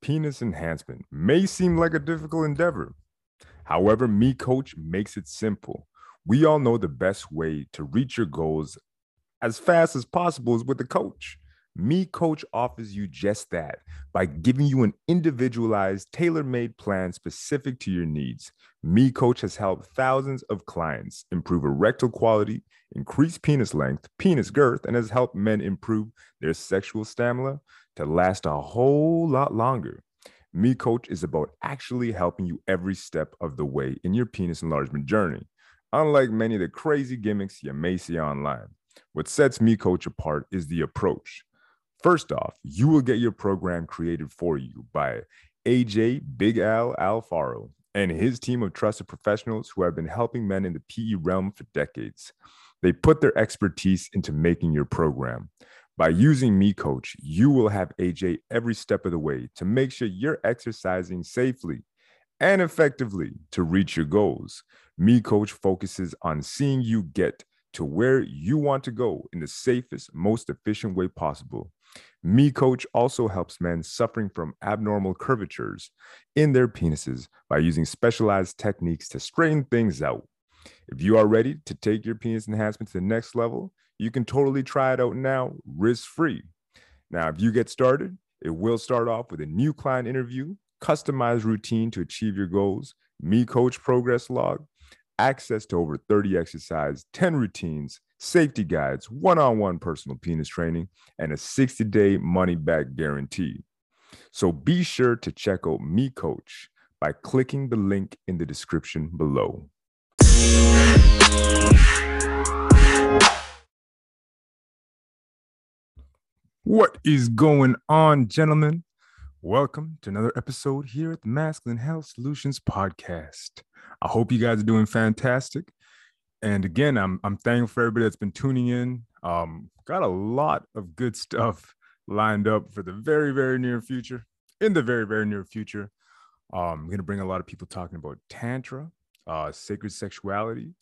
Penis enhancement may seem like a difficult endeavor. However, Me Coach makes it simple. We all know the best way to reach your goals as fast as possible is with a coach. Me Coach offers you just that by giving you an individualized, tailor made plan specific to your needs. Me Coach has helped thousands of clients improve erectile quality, increase penis length, penis girth, and has helped men improve their sexual stamina to last a whole lot longer. Me Coach is about actually helping you every step of the way in your penis enlargement journey. Unlike many of the crazy gimmicks you may see online, what sets Me Coach apart is the approach. First off, you will get your program created for you by AJ Big Al Alfaro and his team of trusted professionals who have been helping men in the PE realm for decades. They put their expertise into making your program. By using Me Coach, you will have AJ every step of the way to make sure you're exercising safely and effectively to reach your goals. Me Coach focuses on seeing you get to where you want to go in the safest, most efficient way possible. Me Coach also helps men suffering from abnormal curvatures in their penises by using specialized techniques to straighten things out. If you are ready to take your penis enhancement to the next level, you can totally try it out now, risk free. Now, if you get started, it will start off with a new client interview, customized routine to achieve your goals, Me Coach progress log, access to over 30 exercises, 10 routines, safety guides, one on one personal penis training, and a 60 day money back guarantee. So be sure to check out Me Coach by clicking the link in the description below. What is going on, gentlemen? Welcome to another episode here at the Masculine Health Solutions Podcast. I hope you guys are doing fantastic. And again, I'm I'm thankful for everybody that's been tuning in. Um, got a lot of good stuff lined up for the very, very near future. In the very, very near future, um, I'm gonna bring a lot of people talking about tantra, uh, sacred sexuality,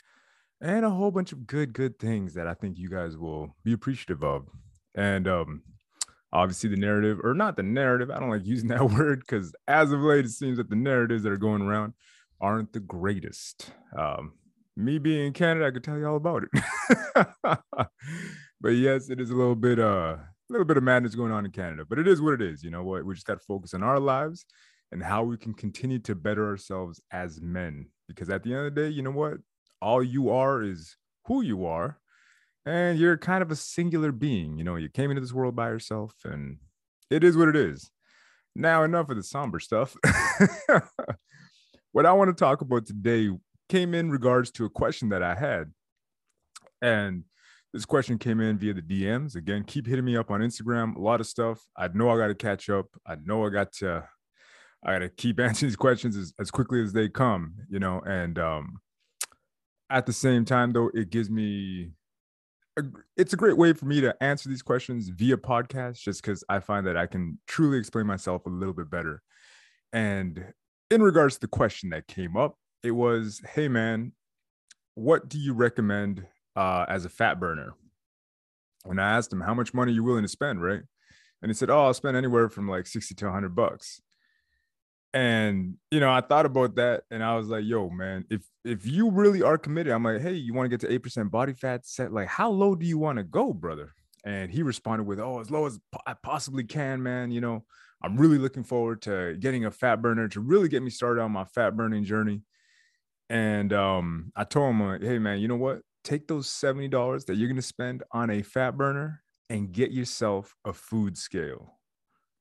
and a whole bunch of good, good things that I think you guys will be appreciative of. And um, obviously, the narrative, or not the narrative, I don't like using that word because as of late, it seems that the narratives that are going around aren't the greatest. Um, me being in Canada, I could tell you all about it. but yes, it is a little bit uh a little bit of madness going on in Canada, but it is what it is. You know what? We just got to focus on our lives and how we can continue to better ourselves as men. Because at the end of the day, you know what? All you are is who you are and you're kind of a singular being. You know, you came into this world by yourself, and it is what it is. Now, enough of the somber stuff. what I want to talk about today came in regards to a question that I had. And this question came in via the DMs. Again, keep hitting me up on Instagram. A lot of stuff. I know I got to catch up. I know I got to, I got to keep answering these questions as, as quickly as they come, you know, and um, at the same time, though, it gives me a, it's a great way for me to answer these questions via podcast just because I find that I can truly explain myself a little bit better. And in regards to the question that came up, it was, hey man, what do you recommend uh, as a fat burner? And I asked him, how much money are you willing to spend, right? And he said, oh, I'll spend anywhere from like 60 to 100 bucks. And you know, I thought about that, and I was like, "Yo, man, if if you really are committed, I'm like, hey, you want to get to eight percent body fat set? Like, how low do you want to go, brother?" And he responded with, "Oh, as low as I possibly can, man. You know, I'm really looking forward to getting a fat burner to really get me started on my fat burning journey." And um, I told him, "Hey, man, you know what? Take those seventy dollars that you're gonna spend on a fat burner and get yourself a food scale."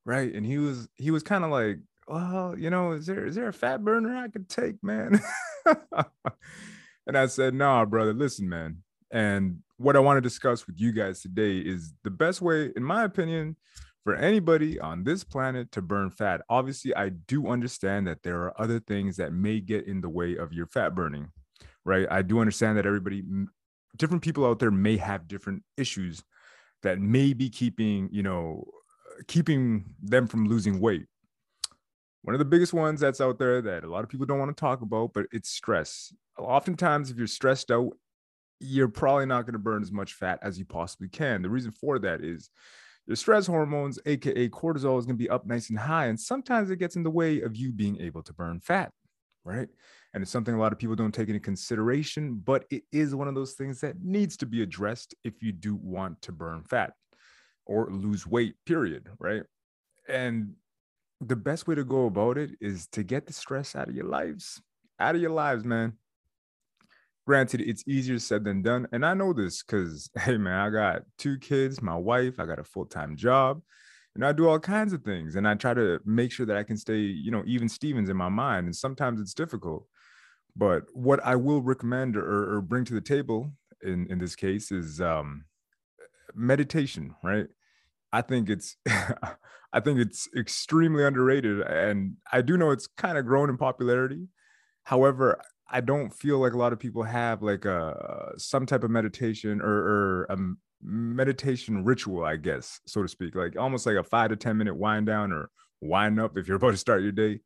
Right. And he was he was kind of like, well, you know, is there is there a fat burner I could take, man? and I said, nah, brother, listen, man. And what I want to discuss with you guys today is the best way, in my opinion, for anybody on this planet to burn fat. Obviously, I do understand that there are other things that may get in the way of your fat burning, right? I do understand that everybody, different people out there may have different issues that may be keeping, you know, keeping them from losing weight one of the biggest ones that's out there that a lot of people don't want to talk about, but it's stress. Oftentimes, if you're stressed out, you're probably not going to burn as much fat as you possibly can. The reason for that is your stress hormones, aka cortisol, is going to be up nice and high. And sometimes it gets in the way of you being able to burn fat, right? And it's something a lot of people don't take into consideration, but it is one of those things that needs to be addressed if you do want to burn fat or lose weight, period, right? And the best way to go about it is to get the stress out of your lives, out of your lives, man. Granted, it's easier said than done. And I know this because, hey, man, I got two kids, my wife, I got a full time job, and I do all kinds of things. And I try to make sure that I can stay, you know, even Stevens in my mind. And sometimes it's difficult. But what I will recommend or, or bring to the table in, in this case is um, meditation, right? I think it's I think it's extremely underrated and I do know it's kind of grown in popularity. However, I don't feel like a lot of people have like a some type of meditation or, or a meditation ritual, I guess, so to speak, like almost like a five to 10 minute wind down or wind up if you're about to start your day.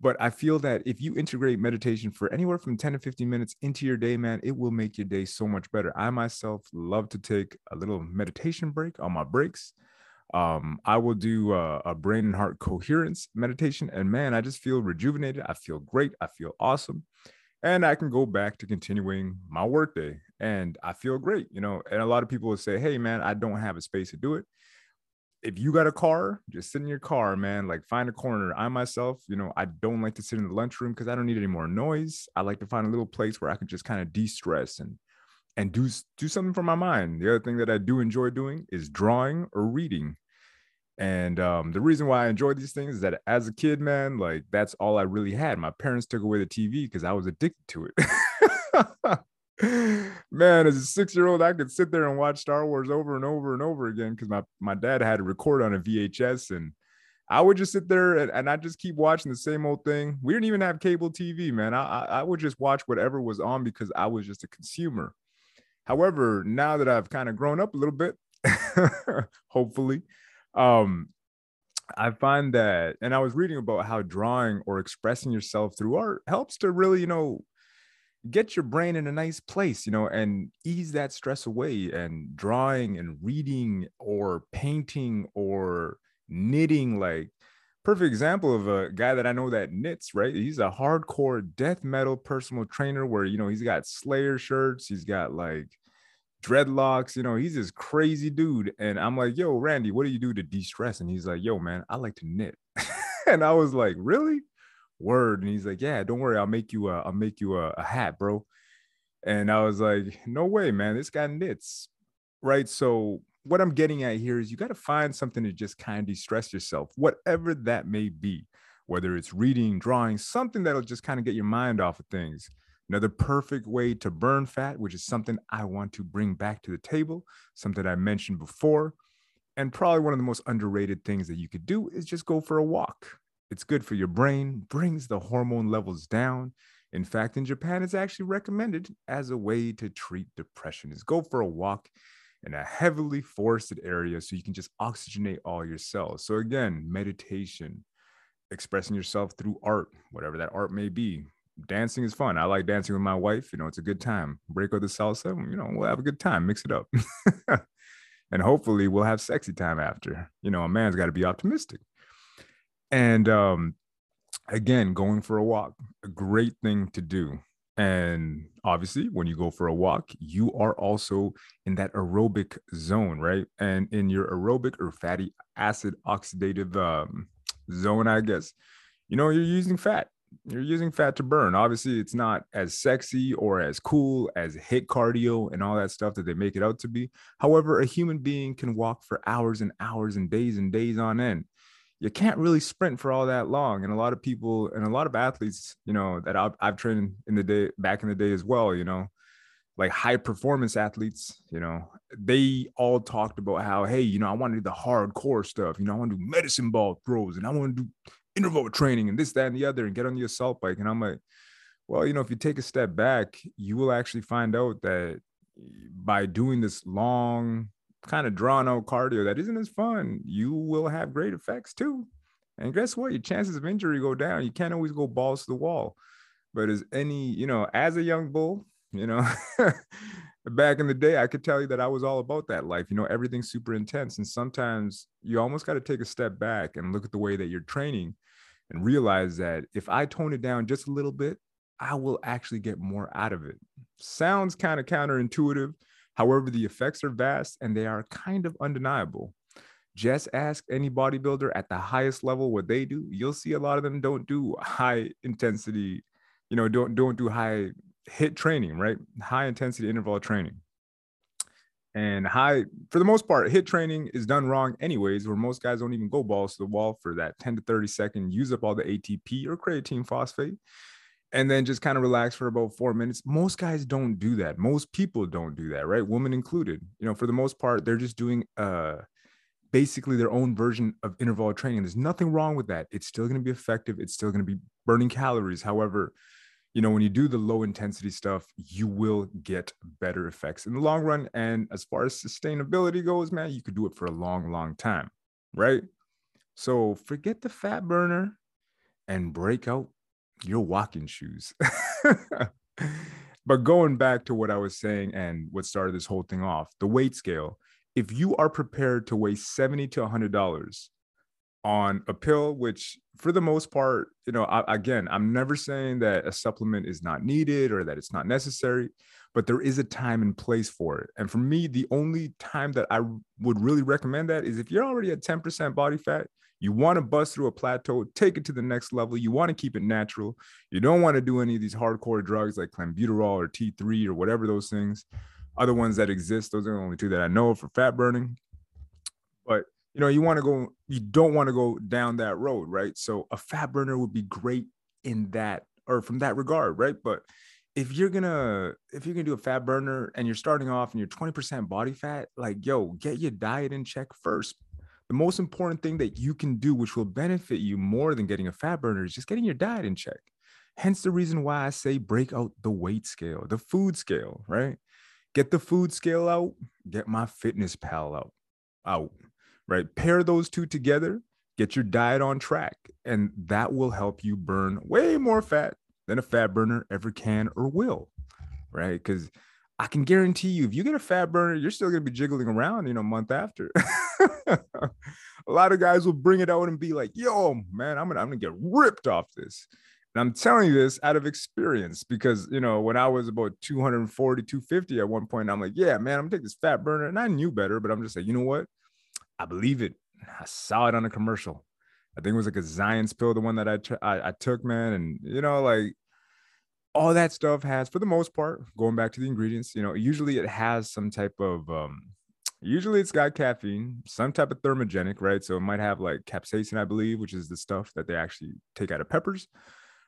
But I feel that if you integrate meditation for anywhere from 10 to 15 minutes into your day, man, it will make your day so much better. I myself love to take a little meditation break on my breaks um, I will do a, a, brain and heart coherence meditation, and man, I just feel rejuvenated. I feel great. I feel awesome, and I can go back to continuing my workday, and I feel great. You know, and a lot of people will say, "Hey, man, I don't have a space to do it." If you got a car, just sit in your car, man. Like find a corner. I myself, you know, I don't like to sit in the lunchroom because I don't need any more noise. I like to find a little place where I can just kind of de-stress and and do do something for my mind. The other thing that I do enjoy doing is drawing or reading. And um, the reason why I enjoy these things is that as a kid, man, like that's all I really had. My parents took away the TV because I was addicted to it. man, as a six-year-old, I could sit there and watch Star Wars over and over and over again because my, my dad had to record on a VHS and I would just sit there and, and I just keep watching the same old thing. We didn't even have cable TV, man. I, I, I would just watch whatever was on because I was just a consumer. However, now that I've kind of grown up a little bit, hopefully, um, I find that, and I was reading about how drawing or expressing yourself through art helps to really, you know, get your brain in a nice place, you know, and ease that stress away. And drawing and reading or painting or knitting, like, perfect example of a guy that I know that knits, right? He's a hardcore death metal personal trainer where, you know, he's got Slayer shirts, he's got like dreadlocks, you know, he's this crazy dude. And I'm like, yo, Randy, what do you do to de-stress? And he's like, yo, man, I like to knit. and I was like, really? Word. And he's like, yeah, don't worry, I'll make you a, I'll make you a, a hat, bro. And I was like, no way, man, this guy knits. Right. So what I'm getting at here is you got to find something to just kind of de-stress yourself, whatever that may be, whether it's reading, drawing, something that'll just kind of get your mind off of things. Another perfect way to burn fat, which is something I want to bring back to the table, something I mentioned before, and probably one of the most underrated things that you could do is just go for a walk. It's good for your brain, brings the hormone levels down. In fact, in Japan, it's actually recommended as a way to treat depression is go for a walk in a heavily forested area so you can just oxygenate all your cells. So again, meditation, expressing yourself through art, whatever that art may be, dancing is fun. I like dancing with my wife. You know, it's a good time. Break out the salsa. You know, we'll have a good time. Mix it up, and hopefully we'll have sexy time after. You know, a man's got to be optimistic. And um, again, going for a walk, a great thing to do. And obviously, when you go for a walk, you are also in that aerobic zone, right? And in your aerobic or fatty acid oxidative um, zone, I guess, you know, you're using fat you're using fat to burn. Obviously, it's not as sexy or as cool as HIIT cardio and all that stuff that they make it out to be. However, a human being can walk for hours and hours and days and days on end. You can't really sprint for all that long. And a lot of people and a lot of athletes, you know, that I've, I've trained in the day back in the day as well, you know, like high performance athletes, you know, they all talked about how, hey, you know, I want to do the hardcore stuff. You know, I want to do medicine ball throws and I want to do interval training and this, that, and the other, and get on the assault bike. And I'm like, well, you know, if you take a step back, you will actually find out that by doing this long, kind of drawn out cardio that isn't as fun, you will have great effects too. And guess what? Your chances of injury go down. You can't always go balls to the wall. But as any, you know, as a young bull, you know, back in the day, I could tell you that I was all about that life. You know, everything's super intense. And sometimes you almost got to take a step back and look at the way that you're training and realize that if I tone it down just a little bit, I will actually get more out of it. Sounds kind of counterintuitive. However, the effects are vast and they are kind of undeniable. Just ask any bodybuilder at the highest level what they do. You'll see a lot of them don't do high intensity, you know, don't don't do high HIIT training, right? High intensity interval training. And high, for the most part, HIIT training is done wrong, anyways, where most guys don't even go balls to the wall for that 10 to 30 second, use up all the ATP or creatine phosphate, and then just kind of relax for about four minutes. Most guys don't do that. Most people don't do that, right? Women included. You know, for the most part, they're just doing uh basically their own version of interval training. There's nothing wrong with that. It's still going to be effective. It's still going to be burning calories. However, you know, when you do the low intensity stuff, you will get better effects in the long run. And as far as sustainability goes, man, you could do it for a long, long time, right? So forget the fat burner and break out your walking shoes. but going back to what I was saying and what started this whole thing off, the weight scale. If you are prepared to weigh 70 to $100 on a pill, which for the most part, you know, I, again, I'm never saying that a supplement is not needed or that it's not necessary, but there is a time and place for it. And for me, the only time that I would really recommend that is if you're already at 10% body fat, you want to bust through a plateau, take it to the next level. You want to keep it natural. You don't want to do any of these hardcore drugs like clenbuterol or T3 or whatever those things, other ones that exist. Those are the only two that I know for fat burning. But you know, you want to go, you don't want to go down that road, right? So a fat burner would be great in that or from that regard, right? But if you're gonna if you're gonna do a fat burner and you're starting off and you're 20% body fat, like yo, get your diet in check first. The most important thing that you can do, which will benefit you more than getting a fat burner, is just getting your diet in check. Hence the reason why I say break out the weight scale, the food scale, right? Get the food scale out, get my fitness pal out. Out right? Pair those two together, get your diet on track, and that will help you burn way more fat than a fat burner ever can or will, right? Because I can guarantee you, if you get a fat burner, you're still going to be jiggling around, you know, a month after. a lot of guys will bring it out and be like, yo, man, I'm to I'm gonna get ripped off this. And I'm telling you this out of experience because, you know, when I was about 240, 250 at one point, I'm like, yeah, man, I'm gonna take this fat burner. And I knew better, but I'm just like, you know what? I believe it. I saw it on a commercial. I think it was like a Zion's pill, the one that I, I took, man. And, you know, like all that stuff has, for the most part, going back to the ingredients, you know, usually it has some type of, um, usually it's got caffeine, some type of thermogenic, right? So it might have like capsaicin, I believe, which is the stuff that they actually take out of peppers,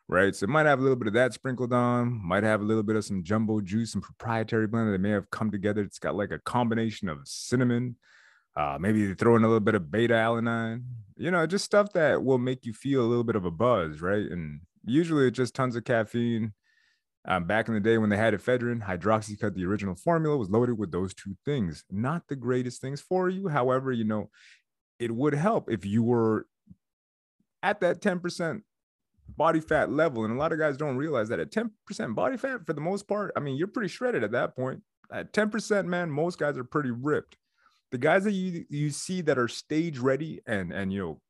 right? So it might have a little bit of that sprinkled on, might have a little bit of some jumbo juice, some proprietary blend that may have come together. It's got like a combination of cinnamon, uh, maybe throw in a little bit of beta alanine, you know, just stuff that will make you feel a little bit of a buzz, right? And usually it's just tons of caffeine. Um, back in the day when they had ephedrine, hydroxycut, the original formula was loaded with those two things. Not the greatest things for you. However, you know, it would help if you were at that 10% body fat level. And a lot of guys don't realize that at 10% body fat, for the most part, I mean, you're pretty shredded at that point. At 10%, man, most guys are pretty ripped the guys that you you see that are stage ready and and you know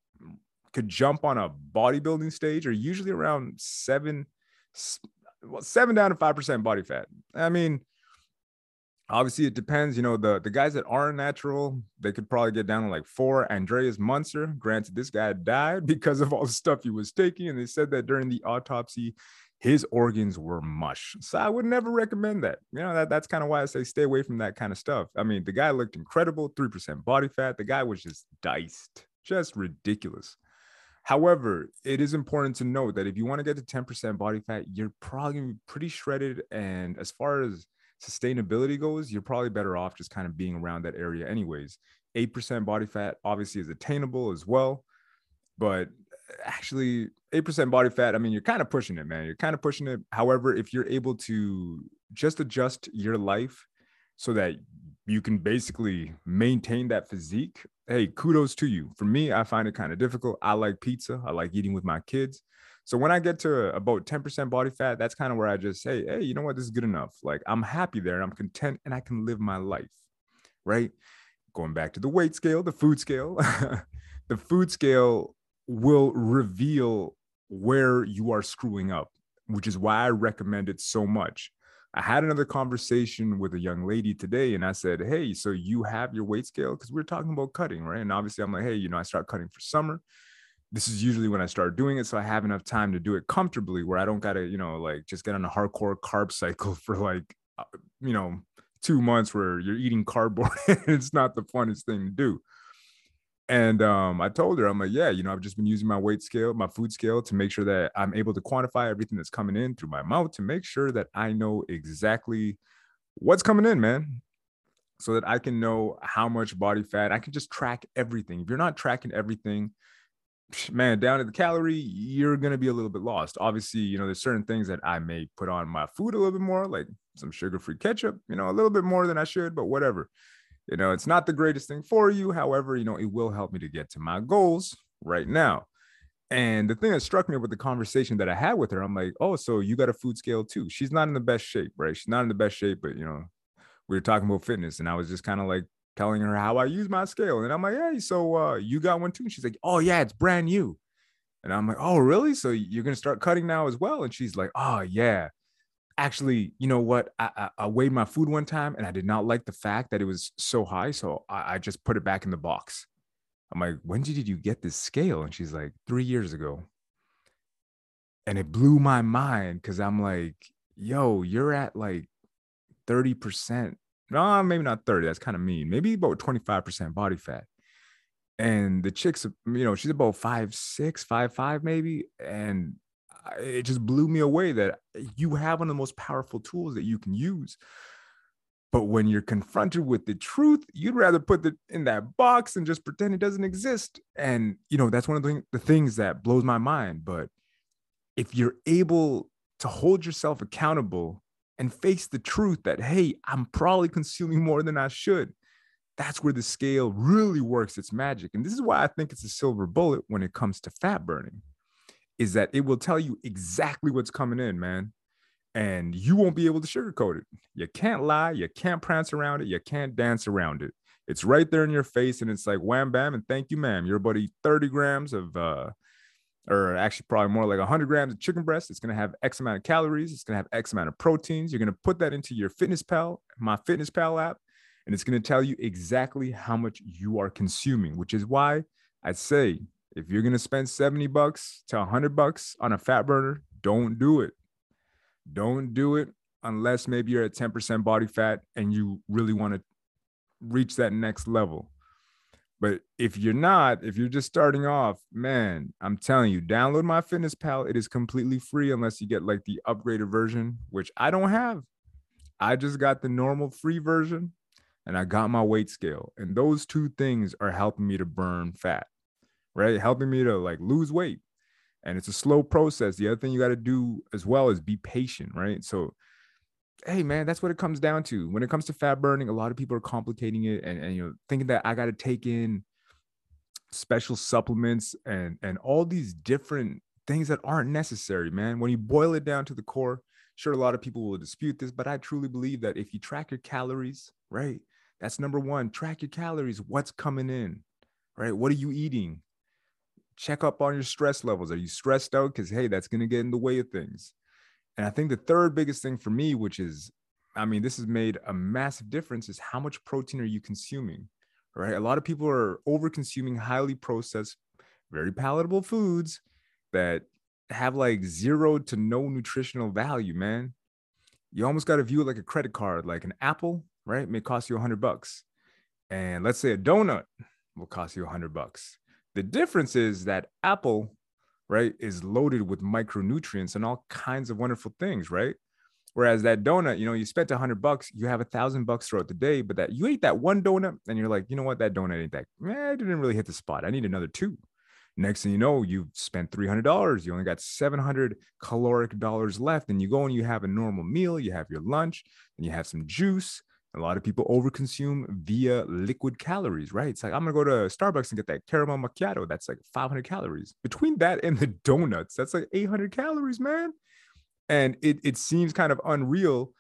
could jump on a bodybuilding stage are usually around seven well, seven down to five percent body fat. I mean, obviously it depends. You know, the the guys that aren't natural, they could probably get down to like four. Andreas Munzer, granted, this guy died because of all the stuff he was taking, and they said that during the autopsy, his organs were mush. So I would never recommend that. You know, that, that's kind of why I say stay away from that kind of stuff. I mean, the guy looked incredible, 3% body fat. The guy was just diced, just ridiculous. However, it is important to note that if you want to get to 10% body fat, you're probably pretty shredded. And as far as sustainability goes, you're probably better off just kind of being around that area, anyways. 8% body fat obviously is attainable as well. But eh, actually 8% body fat, I mean, you're kind of pushing it, man. You're kind of pushing it. However, if you're able to just adjust your life so that you can basically maintain that physique, hey, kudos to you. For me, I find it kind of difficult. I like pizza. I like eating with my kids. So when I get to about 10% body fat, that's kind of where I just say, hey, you know what? This is good enough. Like I'm happy there. I'm content and I can live my life. Right. Going back to the weight scale, the food scale, the food scale will reveal where you are screwing up, which is why I recommend it so much. I had another conversation with a young lady today and I said, Hey, so you have your weight scale? Because we are talking about cutting, right? And obviously, I'm like, Hey, you know, I start cutting for summer. This is usually when I start doing it. So I have enough time to do it comfortably where I don't got to, you know, like just get on a hardcore carb cycle for like, uh, you know, two months where you're eating cardboard. it's not the funnest thing to do. And um, I told her, I'm like, yeah, you know, I've just been using my weight scale, my food scale to make sure that I'm able to quantify everything that's coming in through my mouth to make sure that I know exactly what's coming in, man. So that I can know how much body fat I can just track everything. If you're not tracking everything, man, down to the calorie, you're gonna be a little bit lost. Obviously, you know, there's certain things that I may put on my food a little bit more, like some sugar-free ketchup, you know, a little bit more than I should, but whatever. You know, it's not the greatest thing for you. However, you know, it will help me to get to my goals right now. And the thing that struck me with the conversation that I had with her, I'm like, oh, so you got a food scale too. She's not in the best shape, right? She's not in the best shape, but you know, we were talking about fitness, and I was just kind of like telling her how I use my scale. And I'm like, hey, so uh, you got one too? And she's like, oh yeah, it's brand new. And I'm like, oh, really? So you're gonna start cutting now as well? And she's like, oh yeah actually, you know what? I, I, I, weighed my food one time and I did not like the fact that it was so high. So I, I just put it back in the box. I'm like, when did you get this scale? And she's like, three years ago. And it blew my mind because I'm like, yo, you're at like 30%. No, maybe not 30. That's kind of mean. Maybe about 25% body fat. And the chick's, you know, she's about five, six, five, five, maybe. And it just blew me away that you have one of the most powerful tools that you can use. But when you're confronted with the truth, you'd rather put it in that box and just pretend it doesn't exist. And, you know, that's one of the, things that blows my mind. But if you're able to hold yourself accountable and face the truth that, hey, I'm probably consuming more than I should, that's where the scale really works its magic. And this is why I think it's a silver bullet when it comes to fat burning is that it will tell you exactly what's coming in, man. And you won't be able to sugarcoat it. You can't lie, you can't prance around it, you can't dance around it. It's right there in your face, and it's like wham bam, and thank you, ma'am. To eat 30 grams of uh or actually probably more like 100 grams of chicken breast. It's going to have X amount of calories. It's going to have X amount of proteins. You're going to put that into your Fitness Pal, my Fitness Pal app, and it's going to tell you exactly how much you are consuming, which is why I say if you're gonna spend 70 bucks to 100 bucks on a fat burner, don't do it. Don't do it unless maybe you're at 10% body fat and you really want to reach that next level. But if you're not, if you're just starting off, man, I'm telling you, download my Fitness Pal. It is completely free unless you get like the upgraded version, which I don't have. I just got the normal free version and I got my weight scale. And those two things are helping me to burn fat right? Helping me to like lose weight. And it's a slow process. The other thing you got to do as well is be patient, right? So, hey, man, that's what it comes down to. When it comes to fat burning, a lot of people are complicating it and, and you know, thinking that I got to take in special supplements and and all these different things that aren't necessary, man. When you boil it down to the core, sure, a lot of people will dispute this, but I truly believe that if you track your calories, right, that's number one. Track your calories. What's coming in, right? What are you eating? Check up on your stress levels. Are you stressed out? Because, hey, that's going to get in the way of things. And I think the third biggest thing for me, which is, I mean, this has made a massive difference, is how much protein are you consuming? Right. A lot of people are over consuming highly processed, very palatable foods that have like zero to no nutritional value, man. You almost got to view it like a credit card, like an apple, right? May cost you a hundred bucks. And let's say a donut will cost you a hundred bucks. The difference is that apple, right, is loaded with micronutrients and all kinds of wonderful things, right? Whereas that donut, you know, you spent a hundred bucks, you have a thousand bucks throughout the day, but that you ate that one donut and you're like, you know what, that donut ain't that, man, eh, I didn't really hit the spot. I need another two. Next thing you know, you've spent $300. You only got 700 caloric dollars left. And you go and you have a normal meal, you have your lunch, and you have some juice, A lot of people overconsume via liquid calories, right? It's like I'm gonna go to Starbucks and get that caramel macchiato. That's like 500 calories. Between that and the donuts, that's like 800 calories, man. And it it seems kind of unreal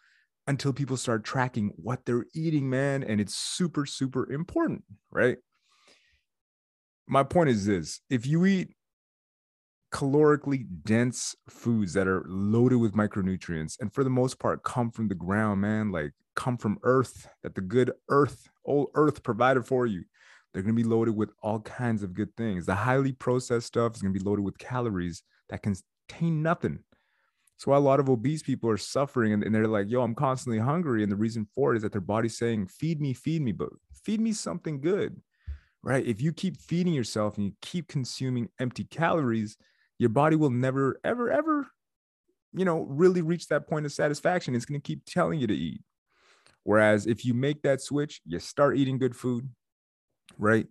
until people start tracking what they're eating, man. And it's super, super important, right? My point is this if you eat calorically dense foods that are loaded with micronutrients and for the most part come from the ground, man, like come from earth, that the good earth, old earth provided for you. They're going to be loaded with all kinds of good things. The highly processed stuff is going to be loaded with calories that contain nothing. So why a lot of obese people are suffering and, and they're like, yo, I'm constantly hungry. And the reason for it is that their body's saying, feed me, feed me, but feed me something good, right? If you keep feeding yourself and you keep consuming empty calories, your body will never, ever, ever, you know, really reach that point of satisfaction. It's going to keep telling you to eat. Whereas if you make that switch, you start eating good food, right?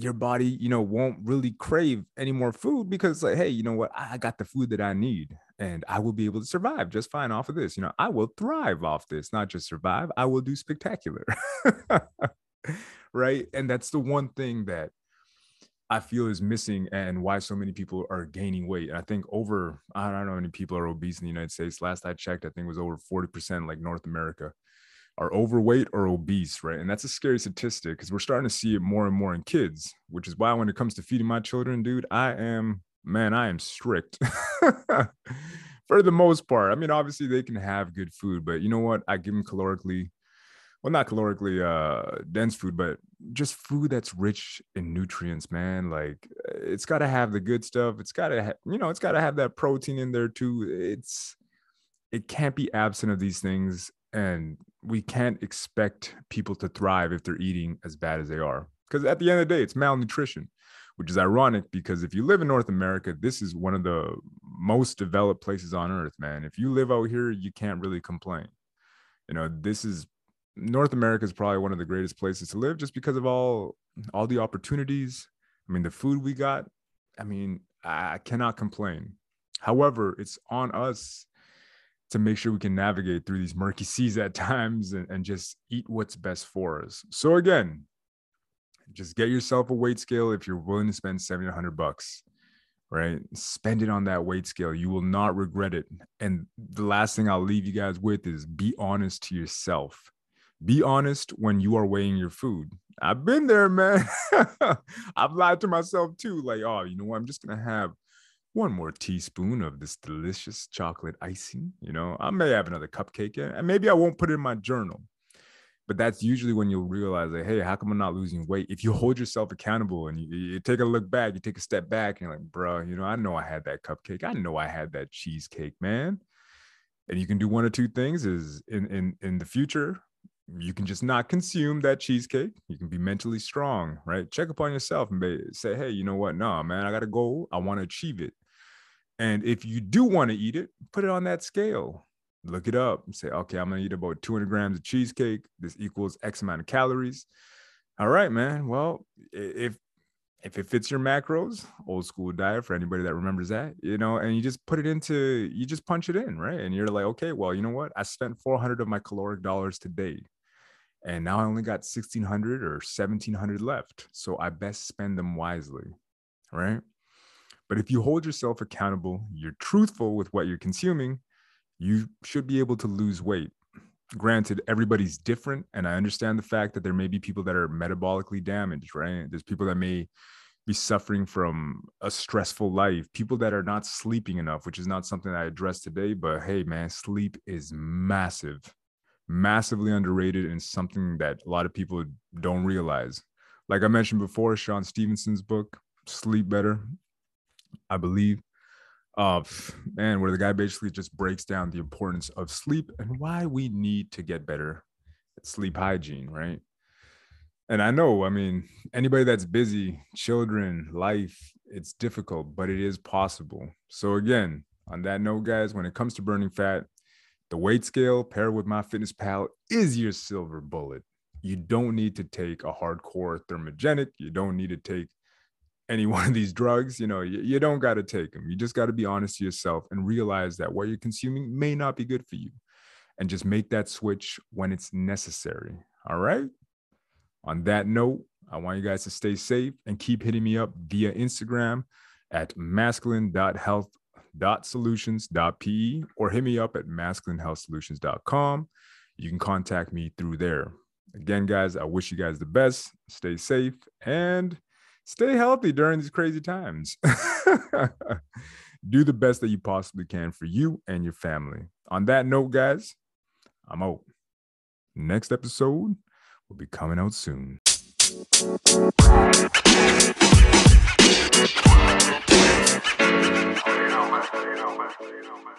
Your body, you know, won't really crave any more food because, like, hey, you know what? I got the food that I need and I will be able to survive just fine off of this. You know, I will thrive off this, not just survive, I will do spectacular. right. And that's the one thing that I feel is missing and why so many people are gaining weight. I think over, I don't know how many people are obese in the United States. Last I checked, I think it was over 40% like North America are overweight or obese, right? And that's a scary statistic because we're starting to see it more and more in kids, which is why when it comes to feeding my children, dude, I am man, I am strict for the most part. I mean, obviously they can have good food, but you know what? I give them calorically, well, not calorically uh dense food, but just food that's rich in nutrients, man. Like it's got to have the good stuff. It's got to, ha- you know, it's got to have that protein in there too. It's it can't be absent of these things, and we can't expect people to thrive if they're eating as bad as they are. Because at the end of the day, it's malnutrition which is ironic because if you live in North America, this is one of the most developed places on earth, man. If you live out here, you can't really complain. You know, this is North America is probably one of the greatest places to live just because of all all the opportunities. I mean, the food we got, I mean, I cannot complain. However, it's on us to make sure we can navigate through these murky seas at times and, and just eat what's best for us. So again, just get yourself a weight scale if you're willing to spend 700 bucks right spend it on that weight scale you will not regret it and the last thing i'll leave you guys with is be honest to yourself be honest when you are weighing your food i've been there man. I've lied to myself too like oh you know what? I'm just gonna have one more teaspoon of this delicious chocolate icing you know? I may have another cupcake and maybe i won't put it in my journal but that's usually when you'll realize like hey how come i'm not losing weight? If you hold yourself accountable and you, you, take a look back you take a step back and you're like bro you know i know i had that cupcake. I know i had that cheesecake man. And you can do one or two things is in in in the future you can just not consume that cheesecake you can be mentally strong right check upon yourself and say hey you know what no man i got a goal i want to achieve it and if you do want to eat it put it on that scale look it up and say, okay, I'm gonna eat about 200 grams of cheesecake. This equals X amount of calories. All right, man. Well, if if it fits your macros, old school diet for anybody that remembers that, you know, and you just put it into, you just punch it in, right? And you're like, okay, well, you know what? I spent 400 of my caloric dollars today, and now I only got 1600 or 1700 left. So I best spend them wisely, right? But if you hold yourself accountable, you're truthful with what you're consuming, you should be able to lose weight. Granted, everybody's different. And I understand the fact that there may be people that are metabolically damaged, right? There's people that may be suffering from a stressful life, people that are not sleeping enough, which is not something I address today. But hey, man, sleep is massive, massively underrated and something that a lot of people don't realize. Like I mentioned before, Shawn Stevenson's book, Sleep Better, I believe uh man where the guy basically just breaks down the importance of sleep and why we need to get better at sleep hygiene right? And i know i mean anybody that's busy children life it's difficult but it is possible. So again on that note guys when it comes to burning fat the weight scale paired with MyFitnessPal is your silver bullet. You don't need to take a hardcore thermogenic. You don't need to take any one of these drugs, you know, you, you don't got to take them. You just got to be honest to yourself and realize that what you're consuming may not be good for you. and just make that switch when it's necessary. All right. On that note, I want you guys to stay safe and keep hitting me up via Instagram at masculine.health.solutions.pe or hit me up at masculinehealthsolutions.com. You can contact me through there. Again, guys, I wish you guys the best. Stay safe and stay healthy during these crazy times. Do the best that you possibly can for you and your family. On that note, guys, I'm out. Next episode will be coming out soon. You know, man. You know, man. You know, man.